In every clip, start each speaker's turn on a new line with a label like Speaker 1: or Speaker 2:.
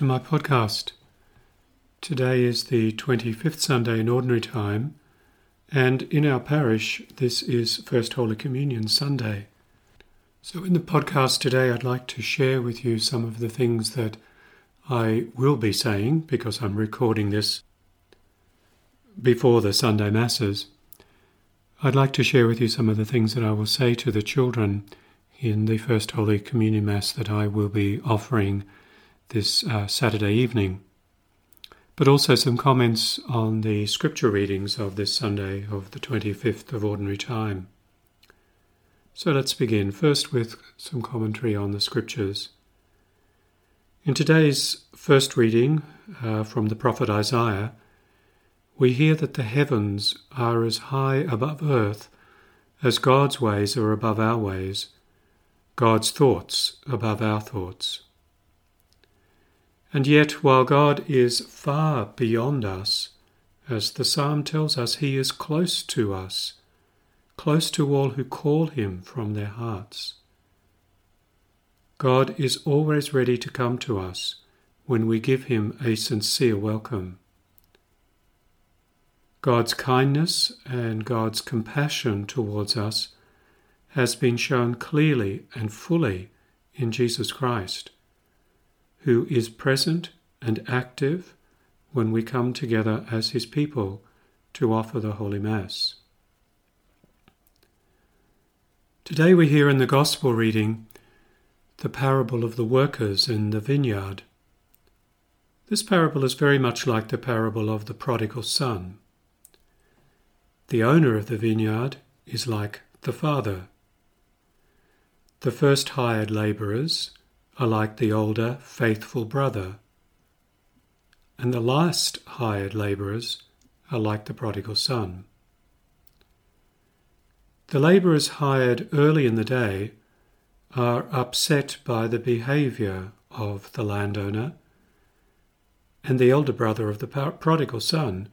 Speaker 1: To my podcast. Today is the 25th Sunday in Ordinary Time, and in our parish, this is First Holy Communion Sunday. So, in the podcast today, I'd like to share with you some of the things that I will be saying because I'm recording this before the Sunday Masses. I'd like to share with you some of the things that I will say to the children in the First Holy Communion Mass that I will be offering this uh, Saturday evening, but also some comments on the scripture readings of this Sunday of the 25th of Ordinary Time. So let's begin first with some commentary on the scriptures. In today's first reading uh, from the prophet Isaiah, we hear that the heavens are as high above earth as God's ways are above our ways, God's thoughts above our thoughts. And yet, while God is far beyond us, as the psalm tells us, He is close to us, close to all who call Him from their hearts. God is always ready to come to us when we give Him a sincere welcome. God's kindness and God's compassion towards us has been shown clearly and fully in Jesus Christ who is present and active when we come together as his people to offer the Holy Mass. Today we hear in the Gospel reading the parable of the workers in the vineyard. This parable is very much like the parable of the prodigal son. The owner of the vineyard is like the father. The first hired labourers are like the older, faithful brother, and the last hired labourers are like the prodigal son. The labourers hired early in the day are upset by the behaviour of the landowner, and the elder brother of the prodigal son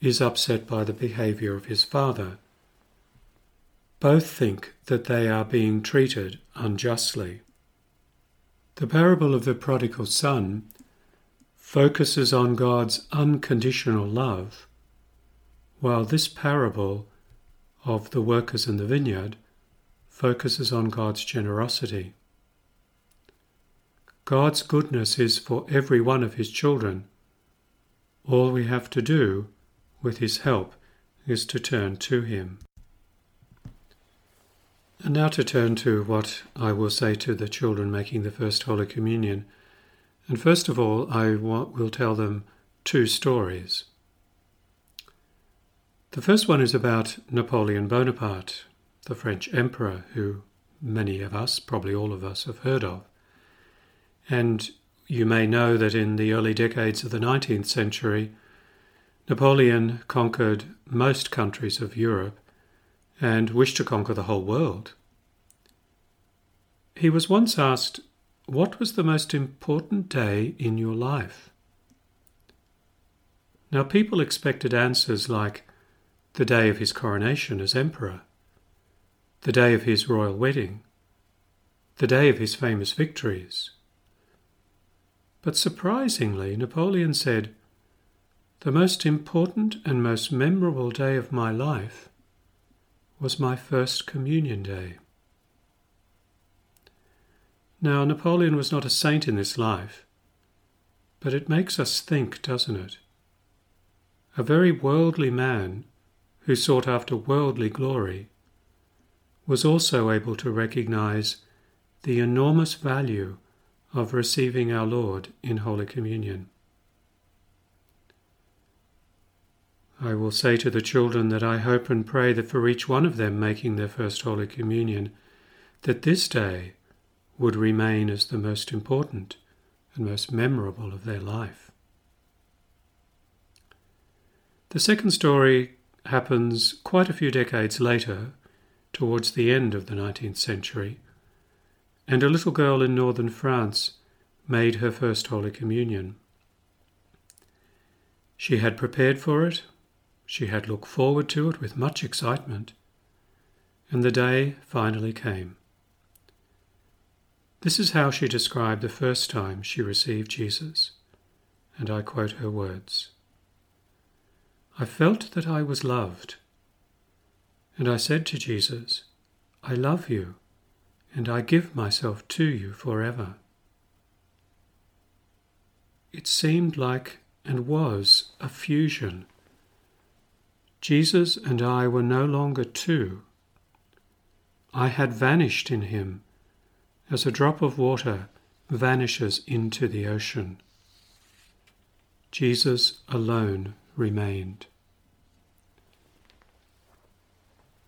Speaker 1: is upset by the behaviour of his father. Both think that they are being treated unjustly. The parable of the prodigal son focuses on God's unconditional love, while this parable of the workers in the vineyard focuses on God's generosity. God's goodness is for every one of his children. All we have to do, with his help, is to turn to him. And now to turn to what I will say to the children making the first Holy Communion. And first of all, I will tell them two stories. The first one is about Napoleon Bonaparte, the French emperor who many of us, probably all of us, have heard of. And you may know that in the early decades of the 19th century, Napoleon conquered most countries of Europe and wished to conquer the whole world. He was once asked, What was the most important day in your life? Now, people expected answers like the day of his coronation as emperor, the day of his royal wedding, the day of his famous victories. But surprisingly, Napoleon said, The most important and most memorable day of my life was my first communion day. Now, Napoleon was not a saint in this life, but it makes us think, doesn't it? A very worldly man who sought after worldly glory was also able to recognize the enormous value of receiving our Lord in Holy Communion. I will say to the children that I hope and pray that for each one of them making their first Holy Communion, that this day would remain as the most important and most memorable of their life. The second story happens quite a few decades later, towards the end of the 19th century, and a little girl in northern France made her first Holy Communion. She had prepared for it she had looked forward to it with much excitement, and the day finally came. This is how she described the first time she received Jesus, and I quote her words I felt that I was loved, and I said to Jesus, I love you, and I give myself to you forever. It seemed like and was a fusion. Jesus and I were no longer two. I had vanished in him as a drop of water vanishes into the ocean. Jesus alone remained.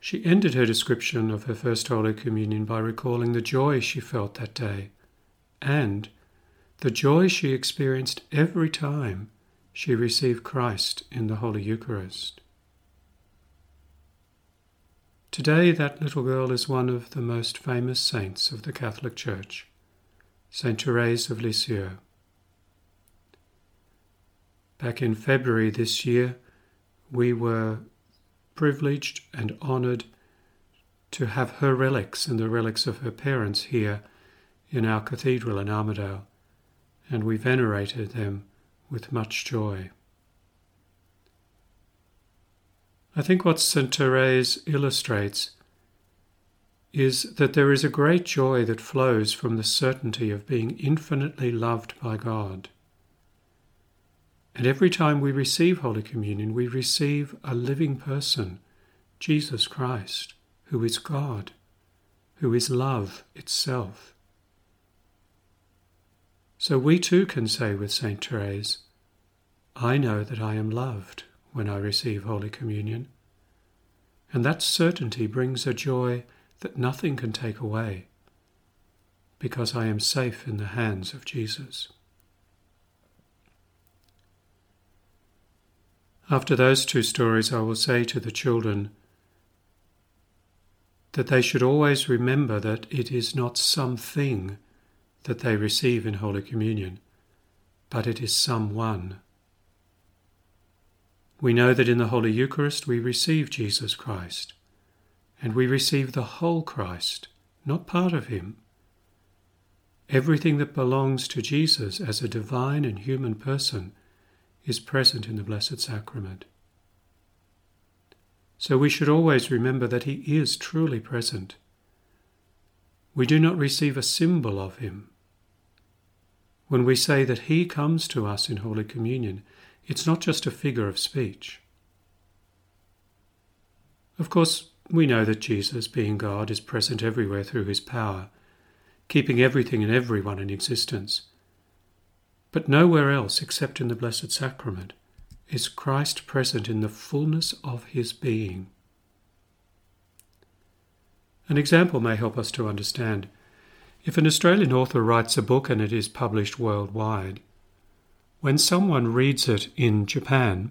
Speaker 1: She ended her description of her First Holy Communion by recalling the joy she felt that day and the joy she experienced every time she received Christ in the Holy Eucharist. Today, that little girl is one of the most famous saints of the Catholic Church, Saint Therese of Lisieux. Back in February this year, we were privileged and honoured to have her relics and the relics of her parents here in our cathedral in Armidale, and we venerated them with much joy. I think what St. Therese illustrates is that there is a great joy that flows from the certainty of being infinitely loved by God. And every time we receive Holy Communion, we receive a living person, Jesus Christ, who is God, who is love itself. So we too can say with St. Therese, I know that I am loved when I receive Holy Communion. And that certainty brings a joy that nothing can take away, because I am safe in the hands of Jesus. After those two stories, I will say to the children that they should always remember that it is not something that they receive in Holy Communion, but it is someone. We know that in the Holy Eucharist we receive Jesus Christ, and we receive the whole Christ, not part of him. Everything that belongs to Jesus as a divine and human person is present in the Blessed Sacrament. So we should always remember that he is truly present. We do not receive a symbol of him. When we say that he comes to us in Holy Communion, it's not just a figure of speech. Of course, we know that Jesus, being God, is present everywhere through his power, keeping everything and everyone in existence. But nowhere else, except in the Blessed Sacrament, is Christ present in the fullness of his being. An example may help us to understand. If an Australian author writes a book and it is published worldwide, when someone reads it in Japan,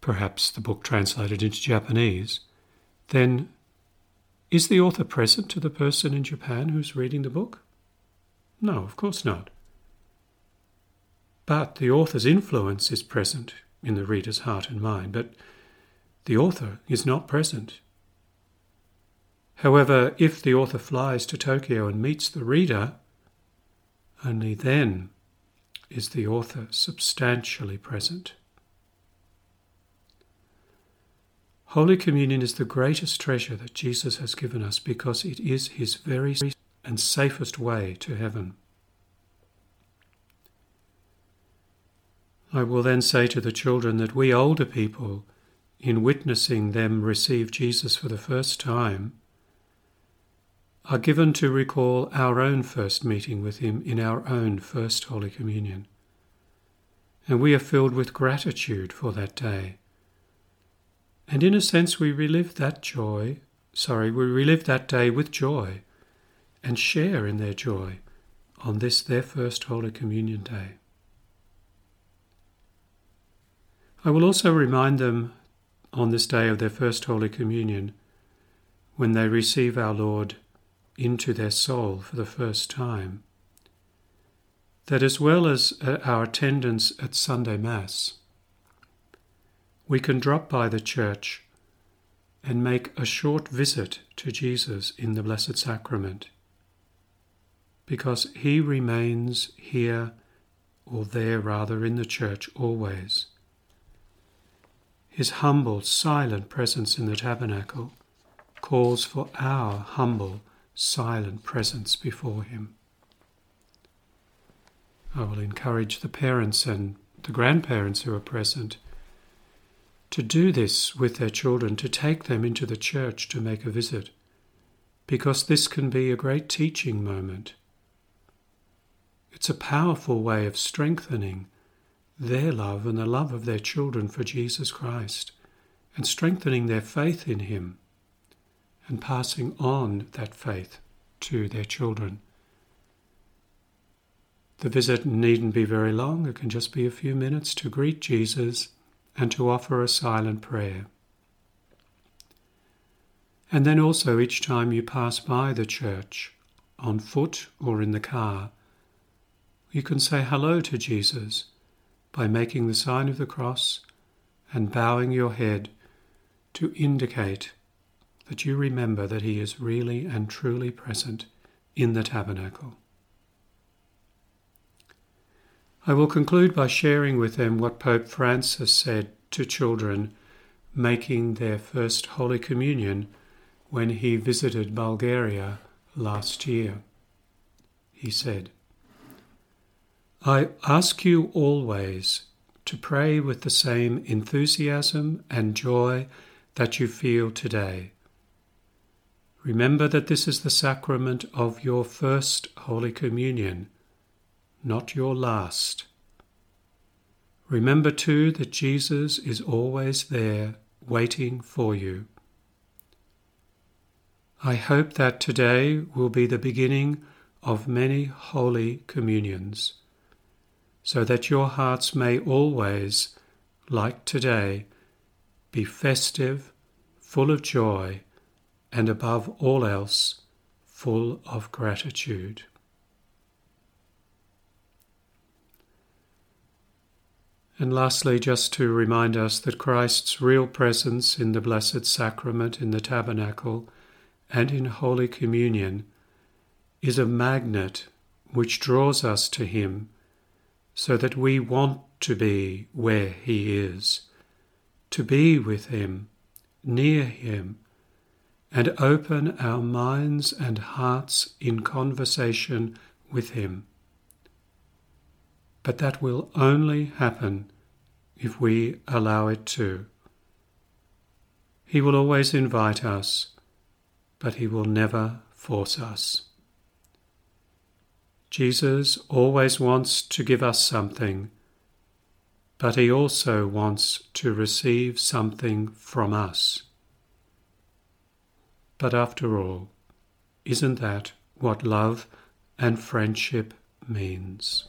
Speaker 1: perhaps the book translated into Japanese, then is the author present to the person in Japan who's reading the book? No, of course not. But the author's influence is present in the reader's heart and mind, but the author is not present. However, if the author flies to Tokyo and meets the reader, only then is the author substantially present. Holy Communion is the greatest treasure that Jesus has given us because it is his very and safest way to heaven. I will then say to the children that we older people, in witnessing them receive Jesus for the first time, are given to recall our own first meeting with Him in our own first Holy Communion. And we are filled with gratitude for that day. And in a sense, we relive that joy, sorry, we relive that day with joy and share in their joy on this their first Holy Communion day. I will also remind them on this day of their first Holy Communion, when they receive our Lord into their soul for the first time. That as well as uh, our attendance at Sunday Mass, we can drop by the church and make a short visit to Jesus in the Blessed Sacrament. because he remains here or there rather in the church always. His humble, silent presence in the tabernacle calls for our humble, silent presence before him. I will encourage the parents and the grandparents who are present to do this with their children, to take them into the church to make a visit, because this can be a great teaching moment. It's a powerful way of strengthening their love and the love of their children for Jesus Christ, and strengthening their faith in Him, and passing on that faith to their children. The visit needn't be very long, it can just be a few minutes to greet Jesus and to offer a silent prayer. And then also, each time you pass by the church, on foot or in the car, you can say hello to Jesus by making the sign of the cross and bowing your head to indicate that you remember that He is really and truly present in the tabernacle. I will conclude by sharing with them what Pope Francis said to children making their first Holy Communion when he visited Bulgaria last year. He said, I ask you always to pray with the same enthusiasm and joy that you feel today. Remember that this is the sacrament of your first Holy Communion not your last. Remember too that Jesus is always there waiting for you. I hope that today will be the beginning of many holy communions, so that your hearts may always, like today, be festive, full of joy, and above all else, full of gratitude. And lastly, just to remind us that Christ's real presence in the Blessed Sacrament, in the tabernacle, and in Holy Communion is a magnet which draws us to Him so that we want to be where He is, to be with Him, near Him, and open our minds and hearts in conversation with Him. But that will only happen if we allow it to. He will always invite us, but he will never force us. Jesus always wants to give us something, but he also wants to receive something from us. But after all, isn't that what love and friendship means?